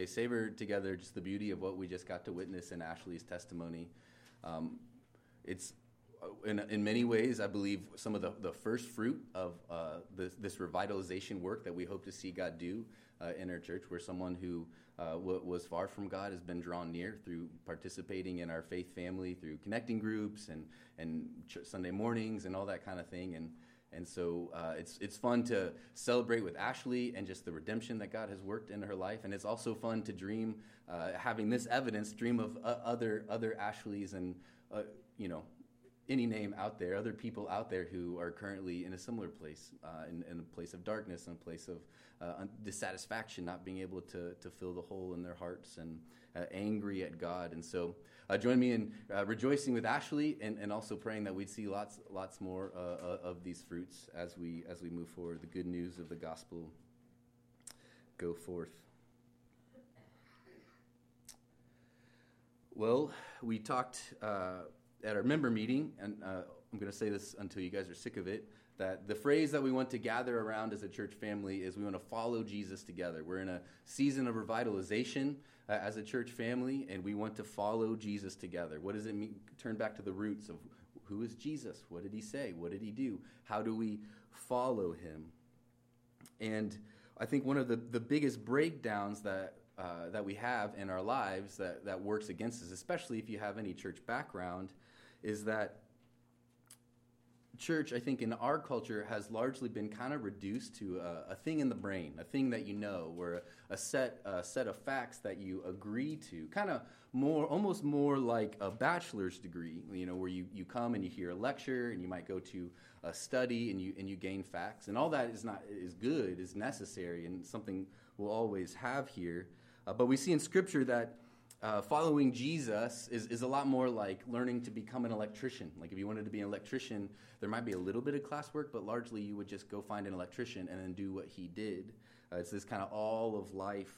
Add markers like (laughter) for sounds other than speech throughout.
say, savor together just the beauty of what we just got to witness in Ashley's testimony. Um, it's in, in many ways, I believe, some of the, the first fruit of uh, this, this, revitalization work that we hope to see God do uh, in our church, where someone who uh, w- was far from God has been drawn near through participating in our faith family, through connecting groups and, and Sunday mornings and all that kind of thing. And, and so uh, it's, it's fun to celebrate with Ashley and just the redemption that God has worked in her life. And it's also fun to dream, uh, having this evidence, dream of uh, other, other Ashleys and, you know, any name out there, other people out there who are currently in a similar place, uh, in, in, a place of darkness, in a place of uh, dissatisfaction, not being able to, to fill the hole in their hearts and uh, angry at God. And so uh, join me in uh, rejoicing with Ashley and, and also praying that we'd see lots, lots more uh, of these fruits as we, as we move forward. The good news of the gospel go forth. Well, we talked at our member meeting, and uh, I'm going to say this until you guys are sick of it, that the phrase that we want to gather around as a church family is we want to follow Jesus together. We're in a season of revitalization uh, as a church family, and we want to follow Jesus together. What does it mean? Turn back to the roots of who is Jesus? What did he say? What did he do? How do we follow him? And I think one of the, the biggest breakdowns that uh, that we have in our lives that, that works against us, especially if you have any church background, is that church, I think, in our culture has largely been kind of reduced to a, a, thing in the brain, a thing that you know, or a, set a set of facts that you agree to, kind of more, almost more like a bachelor's degree, you know, where you, you come and you hear a lecture and you might go to a study and you and you gain facts, and all that is not is good, is necessary, and something we'll always have here. Uh, but we see in Scripture that uh, following Jesus is, is a lot more like learning to become an electrician. Like if you wanted to be an electrician, there might be a little bit of classwork, but largely you would just go find an electrician and then do what he did. Uh, it's this kind of all of life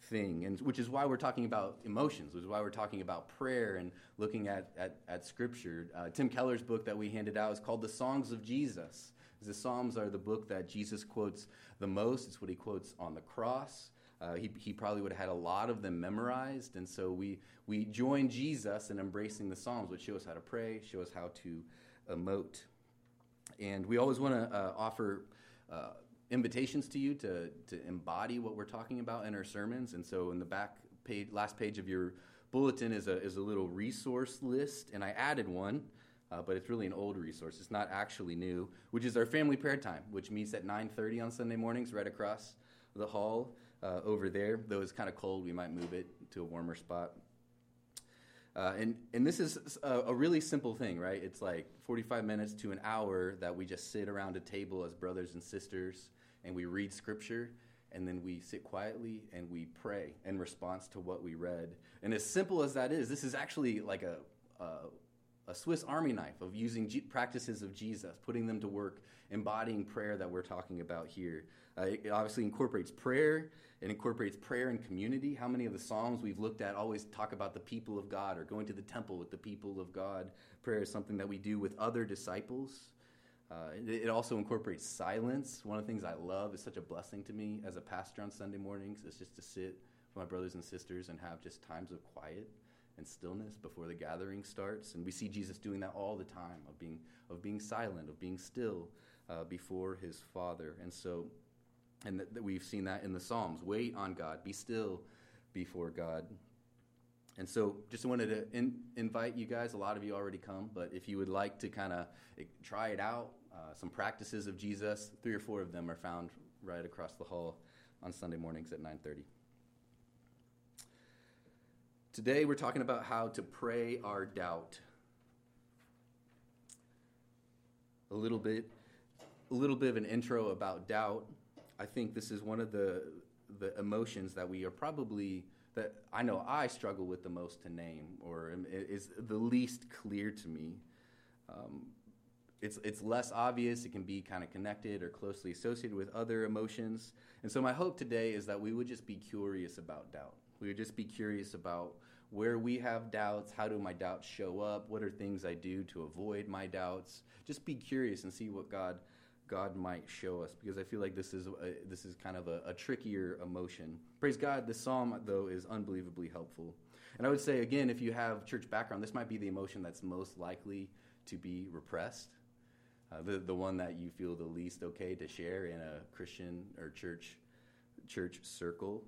thing, and which is why we're talking about emotions, which is why we're talking about prayer and looking at, at, at Scripture. Uh, Tim Keller's book that we handed out is called The Songs of Jesus. The Psalms are the book that Jesus quotes the most. It's what he quotes on the cross. Uh, he, he probably would have had a lot of them memorized. And so we, we join Jesus in embracing the Psalms, which show us how to pray, show us how to emote. And we always want to uh, offer uh, invitations to you to, to embody what we're talking about in our sermons. And so in the back page, last page of your bulletin is a, is a little resource list. And I added one. Uh, but it's really an old resource. It's not actually new, which is our family prayer time, which meets at 9:30 on Sunday mornings, right across the hall uh, over there. Though it's kind of cold, we might move it to a warmer spot. Uh, and, and this is a, a, really simple thing, right? It's like 45 minutes to an hour that we just sit around a table as brothers and sisters and we read scripture and then we sit quietly and we pray in response to what we read. And as simple as that is, this is actually like a, a a Swiss Army knife of using G- practices of Jesus, putting them to work, embodying prayer that we're talking about here. Uh, it obviously incorporates prayer. It incorporates prayer and community. How many of the Psalms we've looked at always talk about the people of God or going to the temple with the people of God? Prayer is something that we do with other disciples. Uh, it, it also incorporates silence. One of the things I love is such a blessing to me as a pastor on Sunday mornings is just to sit with my brothers and sisters and have just times of quiet and stillness before the gathering starts. And we see Jesus doing that all the time of being, of being silent, of being still uh, before his Father. And so, and that, that we've seen that in the Psalms wait on God, be still before God. And so, just wanted to in, invite you guys. A lot of you already come, but if you would like to kind of eh, try it out, uh, some practices of Jesus, three or four of them are found right across the hall on Sunday mornings at 9:30. Today we're talking about how to pray our doubt. A little bit a little bit of an intro about doubt. I think this is one of the the emotions that we are probably that I know I struggle with the most to name or is the least clear to me. Um, it's, it's less obvious. It can be kind of connected or closely associated with other emotions. And so, my hope today is that we would just be curious about doubt. We would just be curious about where we have doubts. How do my doubts show up? What are things I do to avoid my doubts? Just be curious and see what God God might show us because I feel like this is a, this is kind of a, a trickier emotion. Praise God, this psalm though is unbelievably helpful. And I would say again, if you have church background, this might be the emotion that's most likely to be repressed, uh, the the one that you feel the least okay to share in a Christian or church church circle.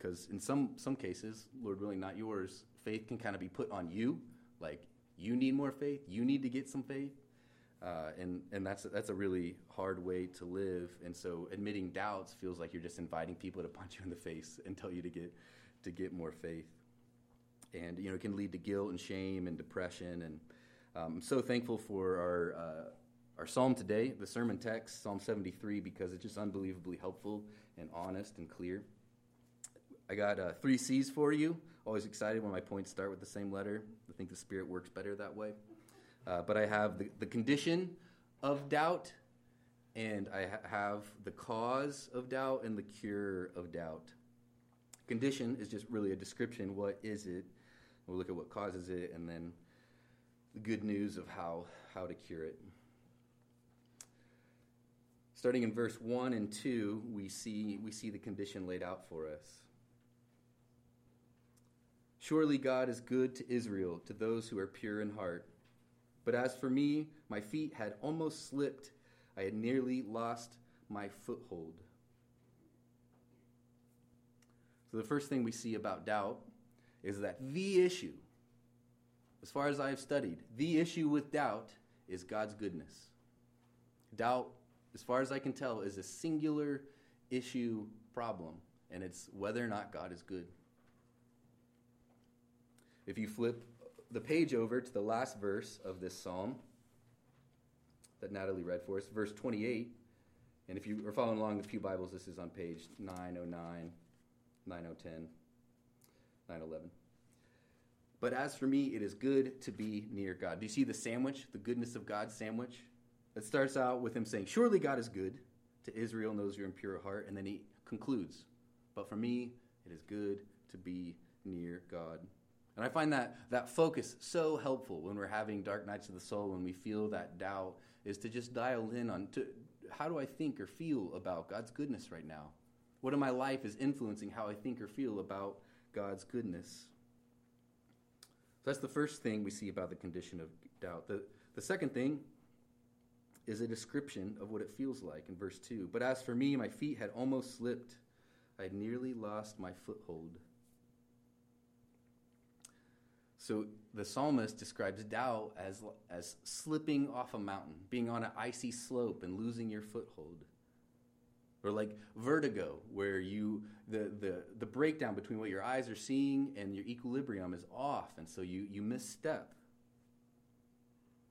Because in some some cases, Lord willing, not yours, faith can kind of be put on you, like you need more faith, you need to get some faith. Uh, and and that's that's a really hard way to live. And so admitting doubts feels like you're just inviting people to punch you in the face and tell you to get to get more faith. And you know it can lead to guilt and shame and depression. And um, I'm so thankful for our uh, our psalm today, the sermon text, Psalm 73, because it's just unbelievably helpful and honest and clear. I got uh, three C's for you. Always excited when my points start with the same letter. I think the Spirit works better that way. Uh, but I have the, the condition of doubt, and I ha- have the cause of doubt and the cure of doubt. Condition is just really a description. What is it? We'll look at what causes it, and then the good news of how, how to cure it. Starting in verse 1 and 2, we see, we see the condition laid out for us. Surely God is good to Israel, to those who are pure in heart. But as for me, my feet had almost slipped. I had nearly lost my foothold. So, the first thing we see about doubt is that the issue, as far as I have studied, the issue with doubt is God's goodness. Doubt, as far as I can tell, is a singular issue problem, and it's whether or not God is good. If you flip the page over to the last verse of this psalm that Natalie read for us, verse 28. And if you are following along the Pew Bibles, this is on page 909, 9010, 911. But as for me, it is good to be near God. Do you see the sandwich, the goodness of God sandwich? It starts out with him saying, Surely God is good to Israel and those who are in pure heart. And then he concludes, But for me, it is good to be near God. And I find that, that focus so helpful when we're having dark nights of the soul, when we feel that doubt, is to just dial in on to, how do I think or feel about God's goodness right now? What in my life is influencing how I think or feel about God's goodness? So that's the first thing we see about the condition of doubt. The, the second thing is a description of what it feels like in verse 2. But as for me, my feet had almost slipped, I had nearly lost my foothold. So the psalmist describes doubt as, as slipping off a mountain, being on an icy slope and losing your foothold. Or like vertigo, where you the, the, the breakdown between what your eyes are seeing and your equilibrium is off, and so you, you misstep.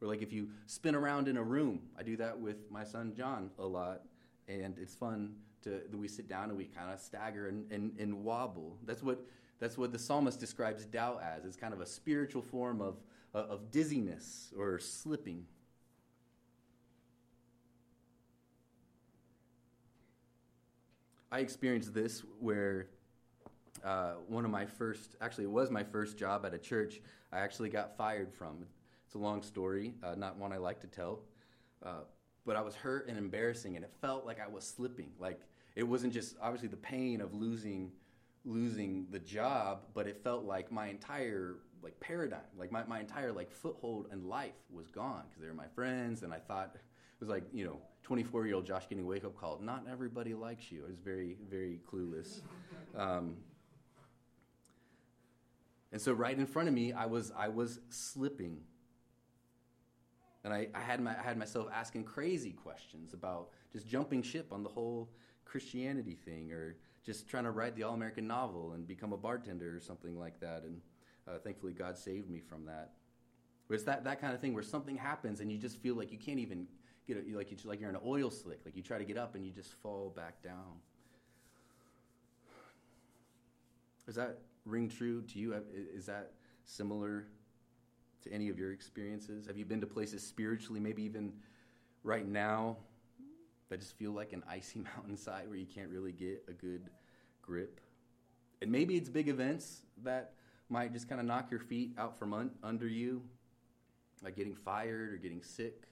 Or like if you spin around in a room. I do that with my son John a lot, and it's fun to we sit down and we kind of stagger and, and, and wobble. That's what that's what the psalmist describes doubt as. It's kind of a spiritual form of, uh, of dizziness or slipping. I experienced this where uh, one of my first, actually, it was my first job at a church, I actually got fired from. It's a long story, uh, not one I like to tell. Uh, but I was hurt and embarrassing, and it felt like I was slipping. Like it wasn't just obviously the pain of losing losing the job, but it felt like my entire like paradigm, like my, my entire like foothold in life was gone because they were my friends, and I thought it was like you know 24 year old Josh getting a wake up call. Not everybody likes you. I was very very clueless. Um, and so right in front of me, I was I was slipping, and I, I had my I had myself asking crazy questions about just jumping ship on the whole Christianity thing, or just trying to write the All American novel and become a bartender or something like that. And uh, thankfully, God saved me from that. But it's that, that kind of thing where something happens and you just feel like you can't even get it, like, you, like you're in an oil slick. Like you try to get up and you just fall back down. Does that ring true to you? Is that similar to any of your experiences? Have you been to places spiritually, maybe even right now, that just feel like an icy (laughs) mountainside where you can't really get a good grip. And maybe it's big events that might just kind of knock your feet out from un- under you, like getting fired or getting sick.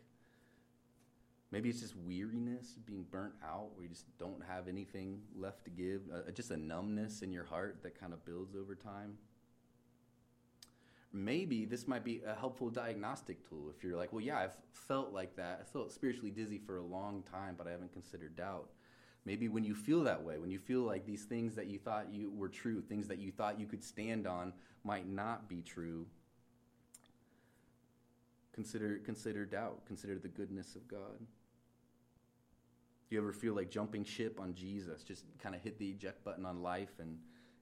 Maybe it's just weariness, being burnt out, where you just don't have anything left to give, uh, just a numbness in your heart that kind of builds over time. Maybe this might be a helpful diagnostic tool if you're like, well, yeah, I've felt like that. I felt spiritually dizzy for a long time, but I haven't considered doubt. Maybe when you feel that way, when you feel like these things that you thought you were true, things that you thought you could stand on might not be true, consider consider doubt, consider the goodness of God. Do you ever feel like jumping ship on Jesus? Just kind of hit the eject button on life and,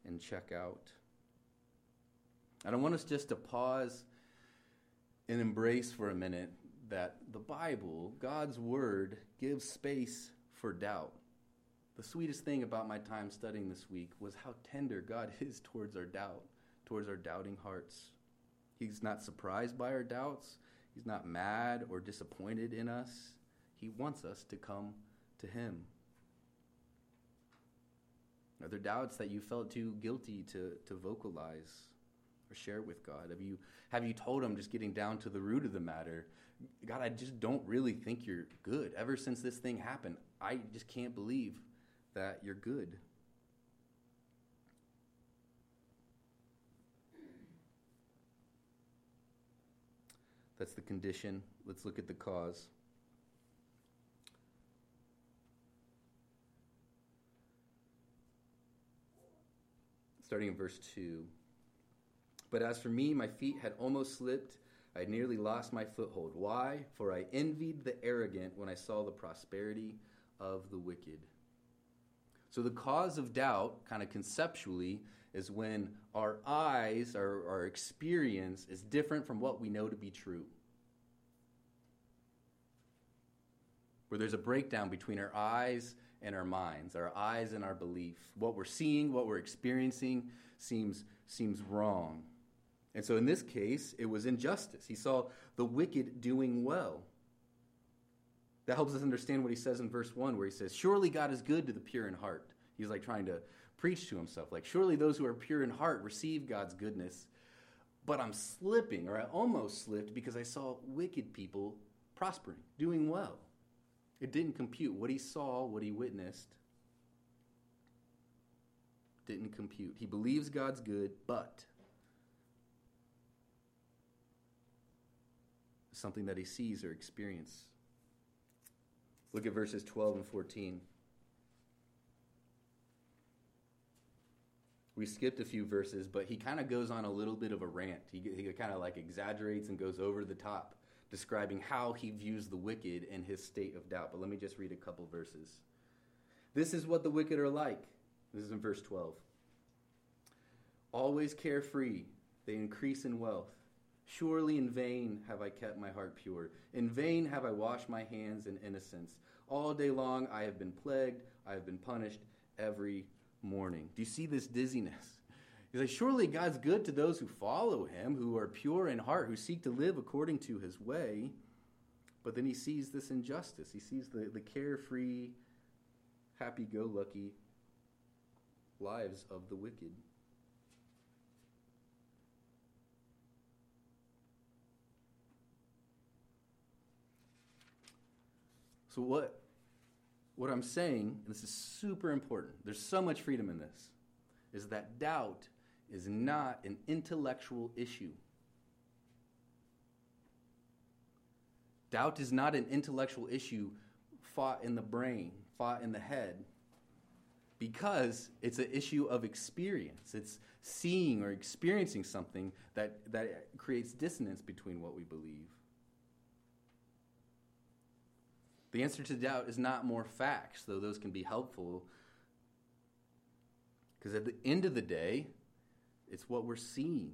and check out. And I want us just to pause and embrace for a minute that the Bible, God's Word, gives space for doubt. The sweetest thing about my time studying this week was how tender God (laughs) is towards our doubt, towards our doubting hearts. He's not surprised by our doubts, He's not mad or disappointed in us. He wants us to come to Him? Are there doubts that you felt too guilty to, to vocalize or share it with God? Have you, have you told Him, just getting down to the root of the matter, God, I just don't really think you're good. Ever since this thing happened, I just can't believe that you're good. That's the condition. Let's look at the cause. starting in verse 2. But as for me, my feet had almost slipped. I nearly lost my foothold. Why? For I envied the arrogant when I saw the prosperity of the wicked. So, the cause of doubt, kind of conceptually, is when our eyes, our, our experience, is different from what we know to be true. Where there's a breakdown between our eyes and our minds, our eyes and our belief. What we're seeing, what we're experiencing seems, seems wrong. And so in this case, it was injustice. He saw the wicked doing well. That helps us understand what he says in verse 1, where he says, Surely God is good to the pure in heart. He's like trying to preach to himself, like, Surely those who are pure in heart receive God's goodness. But I'm slipping, or I almost slipped, because I saw wicked people prospering, doing well. It didn't compute. What he saw, what he witnessed, didn't compute. He believes God's good, but something that he sees or experiences. Look at verses 12 and 14. We skipped a few verses, but he kind of goes on a little bit of a rant. He, he kind of like exaggerates and goes over the top describing how he views the wicked and his state of doubt. But let me just read a couple verses. This is what the wicked are like. This is in verse 12. Always carefree, they increase in wealth. Surely in vain have I kept my heart pure. In vain have I washed my hands in innocence. All day long I have been plagued, I have been punished every morning. Do you see this dizziness? He's like, surely God's good to those who follow him, who are pure in heart, who seek to live according to his way. But then he sees this injustice. He sees the, the carefree, happy go lucky lives of the wicked. So, what, what I'm saying, and this is super important, there's so much freedom in this, is that doubt is not an intellectual issue. Doubt is not an intellectual issue fought in the brain, fought in the head, because it's an issue of experience. It's seeing or experiencing something that, that creates dissonance between what we believe. The answer to doubt is not more facts, though those can be helpful. Because at the end of the day, it's what we're seeing.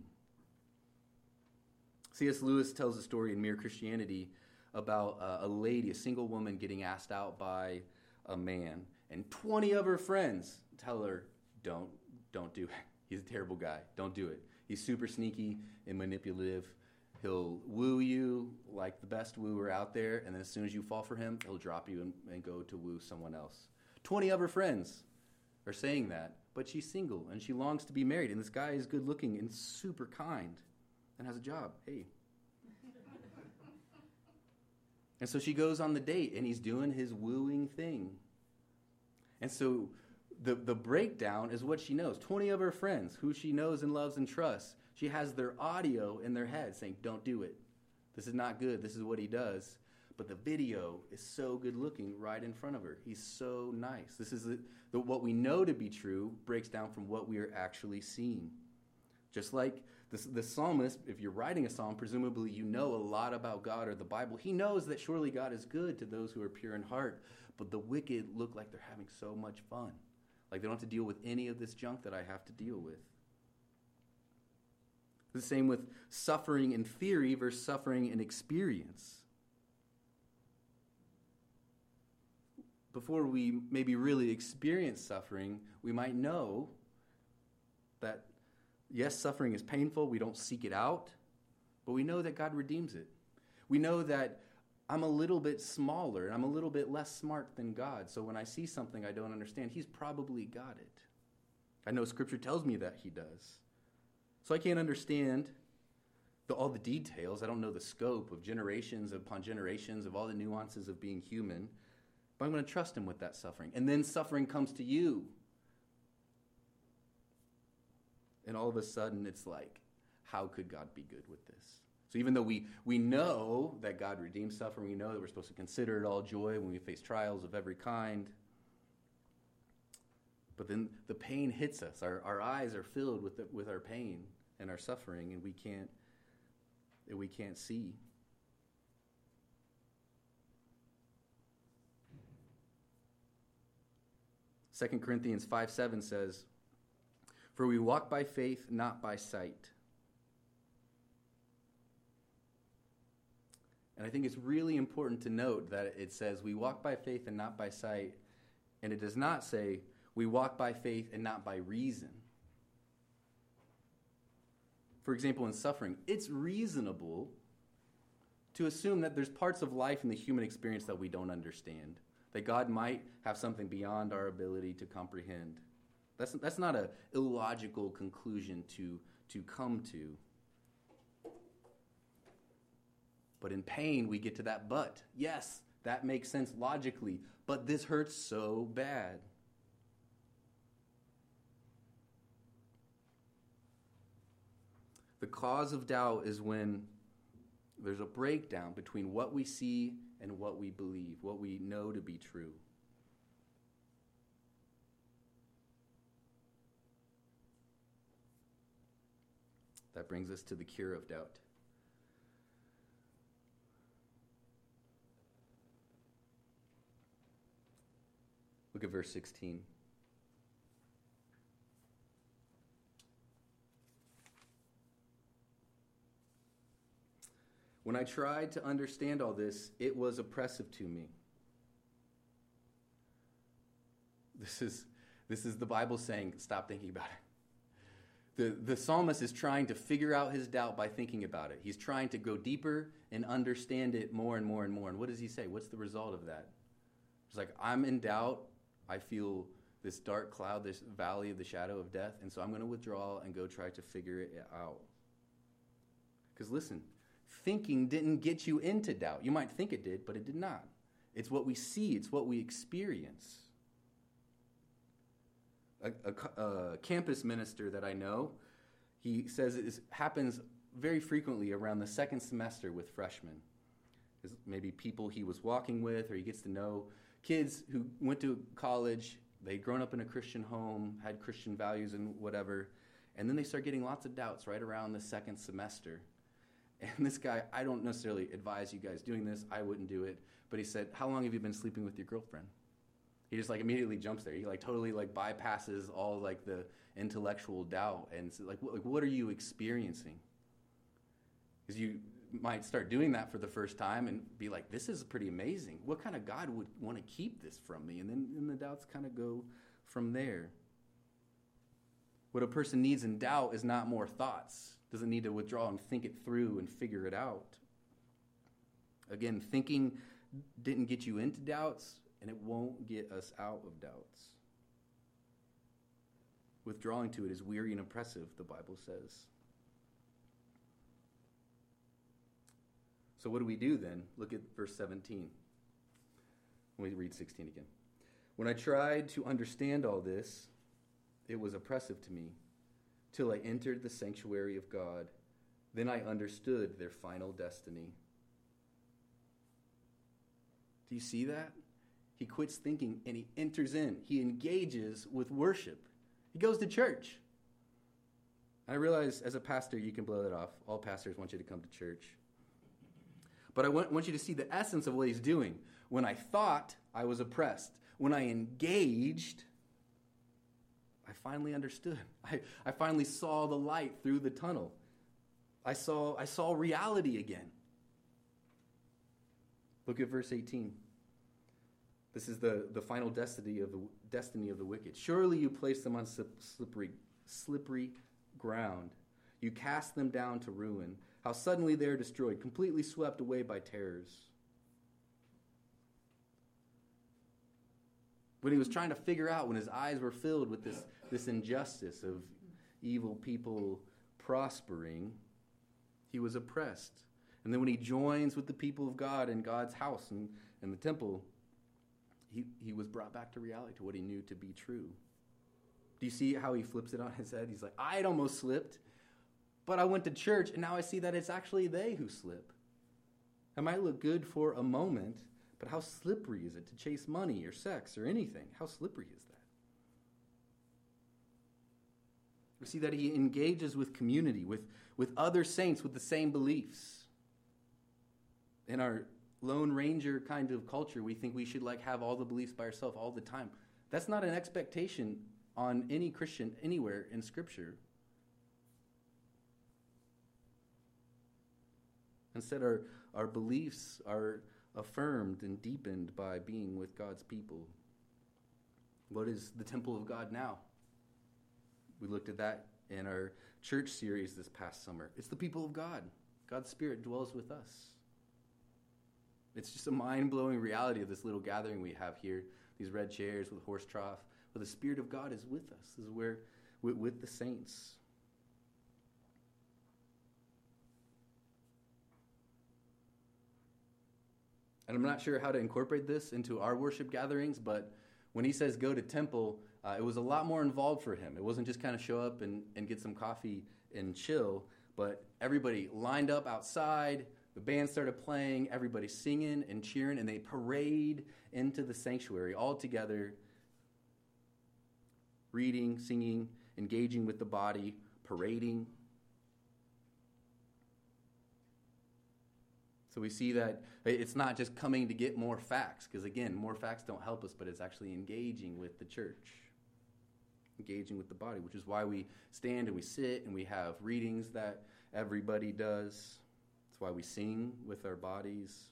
C.S. Lewis tells a story in Mere Christianity about uh, a lady, a single woman, getting asked out by a man, and 20 of her friends tell her, "Don't, don't do it. (laughs) He's a terrible guy. Don't do it. He's super sneaky and manipulative. He'll woo you like the best wooer out there, and then as soon as you fall for him, he'll drop you and, and go to woo someone else." 20 of her friends are saying that but she's single and she longs to be married. And this guy is good looking and super kind and has a job. Hey. And so she goes on the date, and he's doing his wooing thing. And so the, the breakdown is what she knows 20 of her friends who she knows and loves and trusts. She has their audio in their head saying, Don't do it. This is not good. This is what he does. But the video is so good looking right in front of her. He's so nice. This is the, the, what we know to be true breaks down from what we are actually seeing. Just like the, the psalmist, if you're writing a psalm, presumably you know a lot about God or the Bible. He knows that surely God is good to those who are pure in heart, but the wicked look like they're having so much fun. Like they don't have to deal with any of this junk that I have to deal with. The same with suffering in theory versus suffering in experience. Before we maybe really experience suffering, we might know that yes, suffering is painful, we don't seek it out, but we know that God redeems it. We know that I'm a little bit smaller and I'm a little bit less smart than God. So when I see something I don't understand, He's probably got it. I know Scripture tells me that He does. So I can't understand the, all the details. I don't know the scope of generations upon generations of all the nuances of being human. But I'm going to trust Him with that suffering. And then suffering comes to you. And all of a sudden, it's like, how could God be good with this? So even though we, we know that God redeems suffering, we know that we're supposed to consider it all joy when we face trials of every kind. But then the pain hits us. Our, our eyes are filled with, the, with our pain and our suffering, and we can't, we can't see. Second Corinthians 5 7 says, For we walk by faith, not by sight. And I think it's really important to note that it says we walk by faith and not by sight. And it does not say we walk by faith and not by reason. For example, in suffering, it's reasonable to assume that there's parts of life in the human experience that we don't understand, that God might have something beyond our ability to comprehend. That's, that's not an illogical conclusion to, to come to. But in pain, we get to that but. Yes, that makes sense logically, but this hurts so bad. The cause of doubt is when there's a breakdown between what we see and what we believe, what we know to be true. That brings us to the cure of doubt. Look at verse 16. When I tried to understand all this, it was oppressive to me. This is, this is the Bible saying, stop thinking about it. The, the psalmist is trying to figure out his doubt by thinking about it. He's trying to go deeper and understand it more and more and more. And what does he say? What's the result of that? It's like, I'm in doubt. I feel this dark cloud, this valley of the shadow of death, and so I'm going to withdraw and go try to figure it out. Because listen, thinking didn't get you into doubt. You might think it did, but it did not. It's what we see, it's what we experience. A, a, a campus minister that I know, he says it happens very frequently around the second semester with freshmen. Maybe people he was walking with, or he gets to know kids who went to college, they'd grown up in a Christian home, had Christian values and whatever, and then they start getting lots of doubts right around the second semester. And this guy, I don't necessarily advise you guys doing this, I wouldn't do it, but he said, How long have you been sleeping with your girlfriend? He just like immediately jumps there. He like totally like bypasses all like the intellectual doubt and like, what, like what are you experiencing? Because you might start doing that for the first time and be like, this is pretty amazing. What kind of God would want to keep this from me? And then and the doubts kind of go from there. What a person needs in doubt is not more thoughts, doesn't need to withdraw and think it through and figure it out. Again, thinking didn't get you into doubts, and it won't get us out of doubts. Withdrawing to it is weary and oppressive, the Bible says. So, what do we do then? Look at verse 17. Let me read 16 again. When I tried to understand all this, it was oppressive to me till I entered the sanctuary of God. Then I understood their final destiny. Do you see that? He quits thinking and he enters in. He engages with worship. He goes to church. I realize as a pastor, you can blow that off. All pastors want you to come to church. But I want, want you to see the essence of what he's doing. When I thought I was oppressed, when I engaged, I finally understood. (laughs) I, I finally saw the light through the tunnel. I saw, I saw reality again. Look at verse 18. This is the, the final destiny of the destiny of the wicked. Surely you place them on slippery, slippery ground. You cast them down to ruin. How suddenly they are destroyed, completely swept away by terrors. When he was trying to figure out, when his eyes were filled with this, this injustice of evil people prospering, he was oppressed. And then when he joins with the people of God in God's house and, and the temple, he, he was brought back to reality, to what he knew to be true. Do you see how he flips it on his head? He's like, I had almost slipped, but I went to church and now I see that it's actually they who slip. It might look good for a moment, but how slippery is it to chase money or sex or anything? How slippery is that? We see that he engages with community, with, with other saints with the same beliefs. In our Lone Ranger kind of culture, we think we should like have all the beliefs by ourselves all the time. That's not an expectation on any Christian anywhere in Scripture. Instead, our, our beliefs are affirmed and deepened by being with God's people. What is the temple of God now? We looked at that in our church series this past summer. It's the people of God. God's Spirit dwells with us. It's just a mind blowing reality of this little gathering we have here, these red chairs with horse trough. But the Spirit of God is with us. This is where, with the saints. And I'm not sure how to incorporate this into our worship gatherings, but when he says go to temple, uh, it was a lot more involved for him. It wasn't just kind of show up and, and get some coffee and chill, but everybody lined up outside. The band started playing, everybody singing and cheering, and they parade into the sanctuary all together reading, singing, engaging with the body, parading. So we see that it's not just coming to get more facts, because again, more facts don't help us, but it's actually engaging with the church, engaging with the body, which is why we stand and we sit and we have readings that everybody does. That's why we sing with our bodies.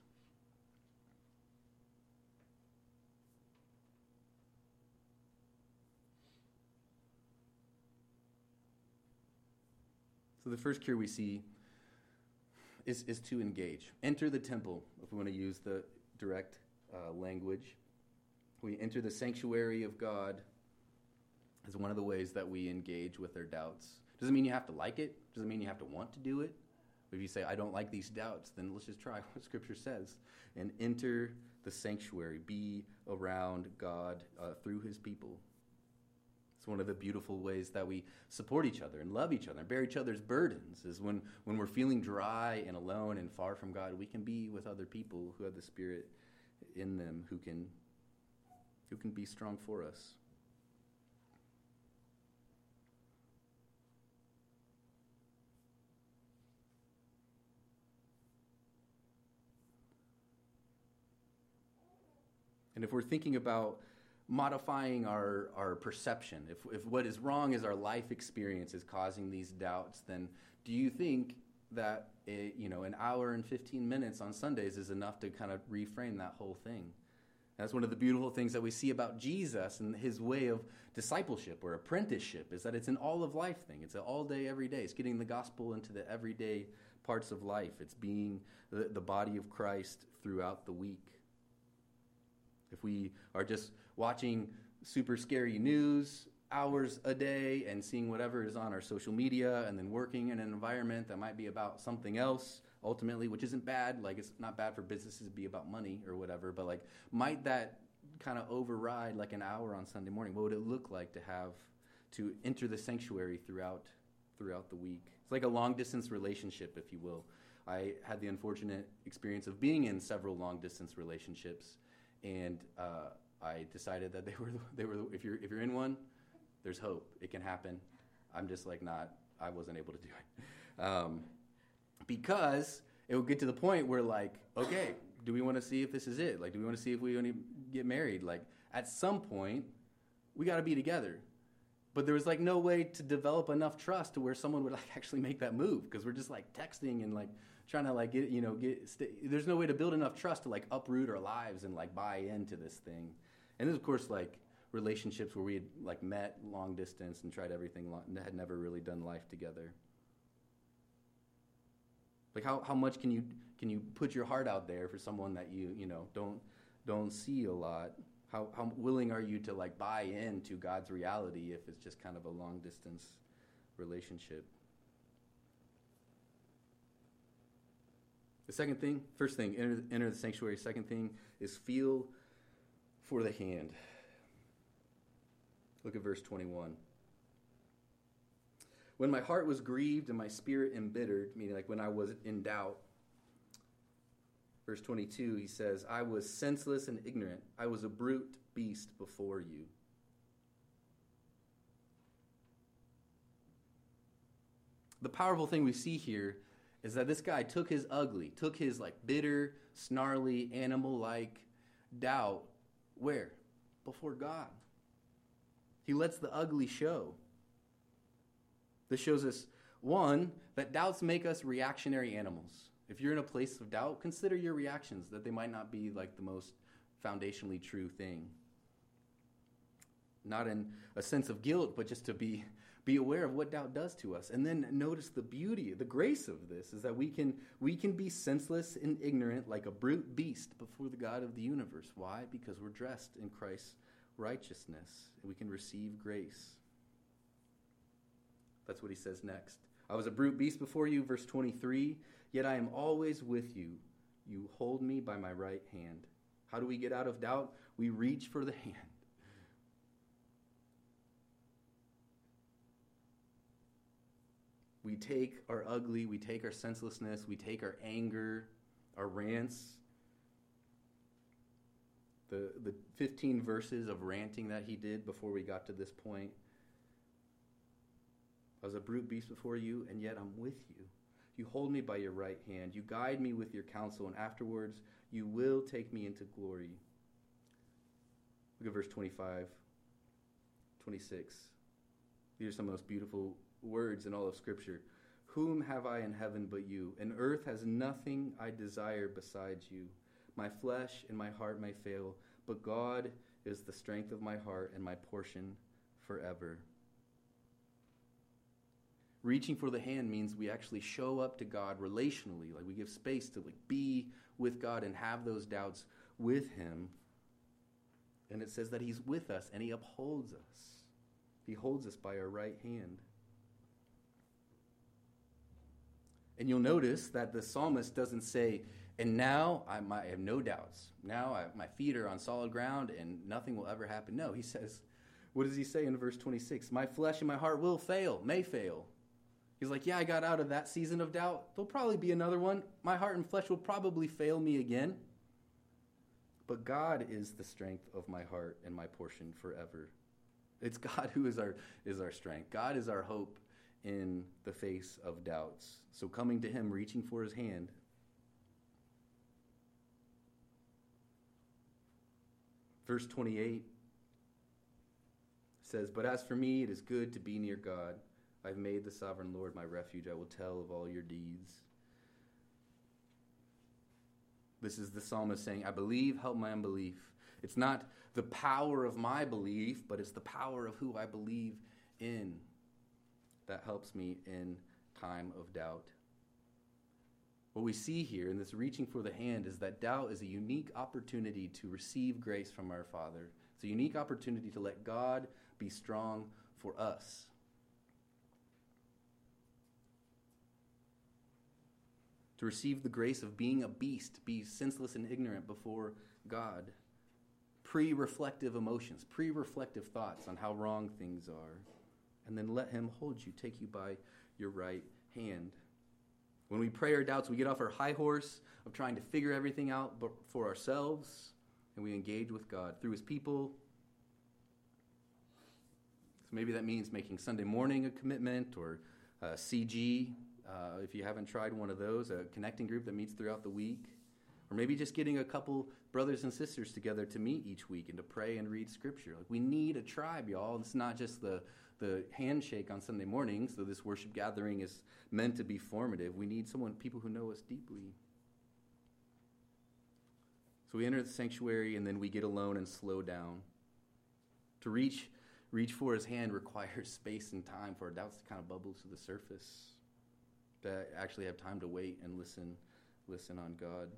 So the first cure we see is, is to engage. Enter the temple, if we want to use the direct uh, language. We enter the sanctuary of God as one of the ways that we engage with our doubts. Doesn't mean you have to like it, doesn't mean you have to want to do it. But If you say, I don't like these doubts, then let's just try (laughs) what Scripture says and enter the sanctuary, be around God uh, through His people. It's one of the beautiful ways that we support each other and love each other and bear each other's burdens is when, when we're feeling dry and alone and far from God, we can be with other people who have the Spirit in them who can, who can be strong for us. And if we're thinking about modifying our, our perception. If, if what is wrong is our life experience is causing these doubts, then do you think that a, you know an hour and 15 minutes on Sundays is enough to kind of reframe that whole thing? That's one of the beautiful things that we see about Jesus and his way of discipleship or apprenticeship is that it's an all of life thing. It's an all day, every day. It's getting the gospel into the everyday parts of life. It's being the, the body of Christ throughout the week. If we are just watching super scary news hours a day and seeing whatever is on our social media and then working in an environment that might be about something else ultimately, which isn't bad. Like it's not bad for businesses to be about money or whatever, but like might that kind of override like an hour on Sunday morning? What would it look like to have to enter the sanctuary throughout throughout the week? It's like a long distance relationship, if you will. I had the unfortunate experience of being in several long distance relationships, and uh, I decided that they were they were if you're if you're in one, there's hope. It can happen. I'm just like not. I wasn't able to do it um, because it would get to the point where like, okay, do we want to see if this is it? Like, do we want to see if we want to get married? Like, at some point, we got to be together. But there was like no way to develop enough trust to where someone would like actually make that move because we're just like texting and like trying to like get you know get. St- there's no way to build enough trust to like uproot our lives and like buy into this thing. And then of course like relationships where we had like met long distance and tried everything long, had never really done life together. Like how, how much can you can you put your heart out there for someone that you you know don't don't see a lot? How how willing are you to like buy into God's reality if it's just kind of a long distance relationship? The second thing, first thing, enter, enter the sanctuary. Second thing is feel for the hand. Look at verse 21. When my heart was grieved and my spirit embittered, meaning like when I was in doubt, verse 22, he says, I was senseless and ignorant. I was a brute beast before you. The powerful thing we see here is that this guy took his ugly, took his like bitter, snarly, animal like doubt where? Before God. He lets the ugly show. This shows us, one, that doubts make us reactionary animals. If you're in a place of doubt, consider your reactions, that they might not be like the most foundationally true thing. Not in a sense of guilt, but just to be, be aware of what doubt does to us. And then notice the beauty, the grace of this is that we can, we can be senseless and ignorant like a brute beast before the God of the universe. Why? Because we're dressed in Christ's righteousness. We can receive grace. That's what he says next. I was a brute beast before you, verse 23, yet I am always with you. You hold me by my right hand. How do we get out of doubt? We reach for the hand. We take our ugly, we take our senselessness, we take our anger, our rants, the, the 15 verses of ranting that he did before we got to this point. I was a brute beast before you, and yet I'm with you. You hold me by your right hand. You guide me with your counsel, and afterwards you will take me into glory. Look at verse 25, 26. These are some of the most beautiful words in all of Scripture. Whom have I in heaven but you? And earth has nothing I desire besides you. My flesh and my heart may fail, but God is the strength of my heart and my portion forever. Reaching for the hand means we actually show up to God relationally, like we give space to like be with God and have those doubts with him. And it says that he's with us and he upholds us. He holds us by our right hand. And you'll notice that the psalmist doesn't say, and now I, I have no doubts. Now I, my feet are on solid ground and nothing will ever happen. No, he says, what does he say in verse 26? My flesh and my heart will fail, may fail, He's like, Yeah, I got out of that season of doubt. There'll probably be another one. My heart and flesh will probably fail me again. But God is the strength of my heart and my portion forever. It's (laughs) God who is our, is our strength. God is our hope in the face of doubts. So coming to Him, reaching for His hand. Verse 28 says, But as for me, it is good to be near God. I've made the sovereign Lord my refuge. I will tell of all your deeds. This is the psalmist saying, I believe, help my unbelief. It's not the power of my belief, but it's the power of who I believe in that helps me in time of doubt. What we see here in this reaching for the hand is that doubt is a unique opportunity to receive grace from our Father. It's a unique opportunity to let God be strong for us. To receive the grace of being a beast, be senseless and ignorant before God. Pre reflective emotions, pre reflective thoughts on how wrong things are. And then let Him hold you, take you by your right hand. When we pray our doubts, we get off our high horse of trying to figure everything out for ourselves, and we engage with God through His people. So maybe that means making Sunday morning a commitment or CG, uh, if you haven't tried one of those, a connecting group that meets throughout the week. Or maybe just getting a couple brothers and sisters together to meet each week and to pray and read scripture. Like we need a tribe, y'all. It's not just the the handshake on Sunday mornings, though this worship gathering is meant to be formative. We need someone, people who know us deeply. So we enter the sanctuary and then we get alone and slow down. To reach reach for his hand (laughs) requires space and time for our doubts to kind of bubble to the surface. To actually have time to wait and listen, listen on God.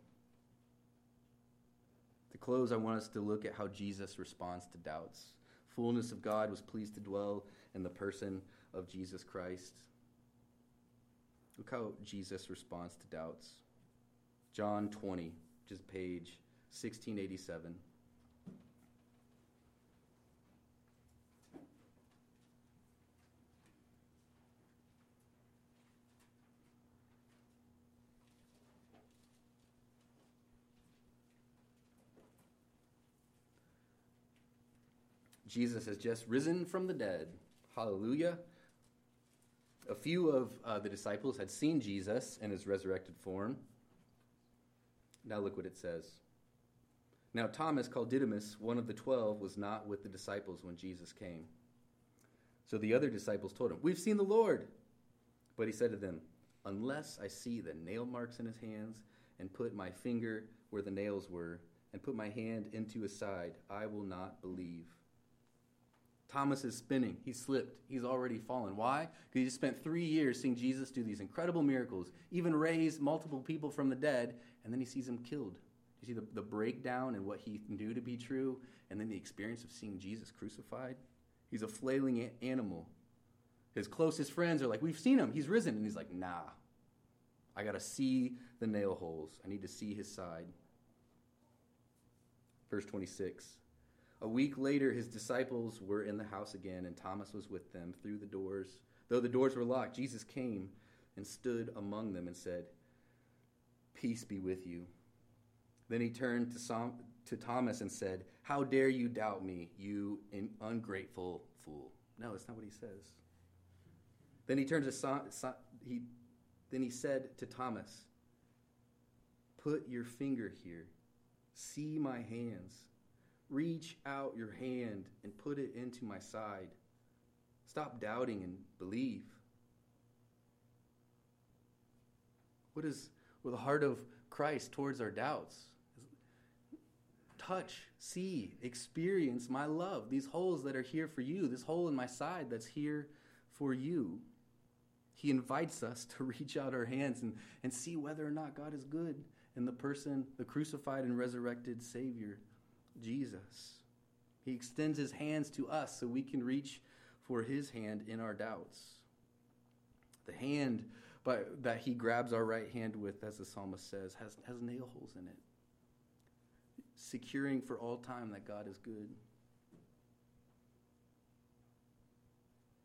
To close, I want us to look at how Jesus responds to doubts. Fullness of God was pleased to dwell in the person of Jesus Christ. Look how Jesus responds to doubts. John 20, which is page 1687. Jesus has just risen from the dead. Hallelujah. A few of uh, the disciples had seen Jesus in his resurrected form. Now look what it says. Now, Thomas, called Didymus, one of the twelve, was not with the disciples when Jesus came. So the other disciples told him, We've seen the Lord. But he said to them, Unless I see the nail marks in his hands, and put my finger where the nails were, and put my hand into his side, I will not believe. Thomas is spinning. He slipped. He's already fallen. Why? Because he spent three years seeing Jesus do these incredible miracles, even raise multiple people from the dead, and then he sees him killed. You see the, the breakdown and what he knew to be true, and then the experience of seeing Jesus crucified? He's a flailing animal. His closest friends are like, We've seen him. He's risen. And he's like, Nah. I got to see the nail holes. I need to see his side. Verse 26. A week later, his disciples were in the house again, and Thomas was with them through the doors. Though the doors were locked, Jesus came and stood among them and said, Peace be with you. Then he turned to, to Thomas and said, How dare you doubt me, you ungrateful fool? No, that's not what he says. Then he turned to Som- he, then he said to Thomas, Put your finger here. See my hands Reach out your hand and put it into my side. Stop doubting and believe. What is with the heart of Christ towards our doubts? Touch, see, experience my love. These holes that are here for you, this hole in my side that's here for you. He invites us to (laughs) reach out our hands and, and see whether or not God is good in the person, the crucified and resurrected Savior Jesus. He extends his hands to us so we can reach for his hand in our doubts. The hand by, that he grabs our right hand with, as the psalmist says, has, has nail holes in it, securing for all time that God is good.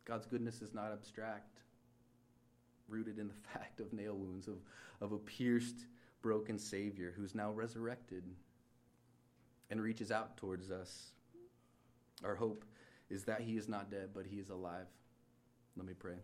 God's goodness is not abstract, rooted in the (laughs) fact of nail wounds, of, of a pierced, broken Savior who's now resurrected and reaches out towards us. Our hope is that he is not dead, but he is alive. Let me pray.